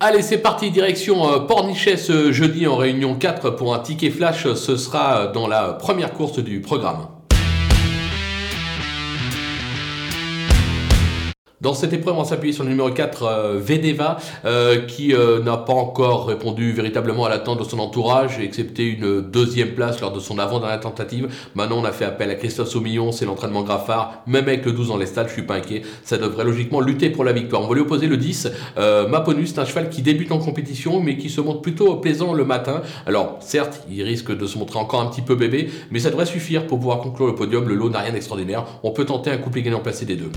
Allez, c'est parti, direction euh, Pornichet ce jeudi en réunion 4 pour un ticket flash. Ce sera dans la première course du programme. Dans cette épreuve, on s'appuie sur le numéro 4, euh, Vedeva, euh, qui euh, n'a pas encore répondu véritablement à l'attente de son entourage, excepté une deuxième place lors de son avant-dernière tentative. Maintenant, on a fait appel à Christophe Saumillon, c'est l'entraînement Graffard. Même avec le 12 dans les stades, je suis pas inquiet. Ça devrait logiquement lutter pour la victoire. On va lui opposer le 10, Maponus, c'est un cheval qui débute en compétition, mais qui se montre plutôt plaisant le matin. Alors, certes, il risque de se montrer encore un petit peu bébé, mais ça devrait suffire pour pouvoir conclure le podium. Le lot n'a rien d'extraordinaire. On peut tenter un couplet gagnant placé des deux.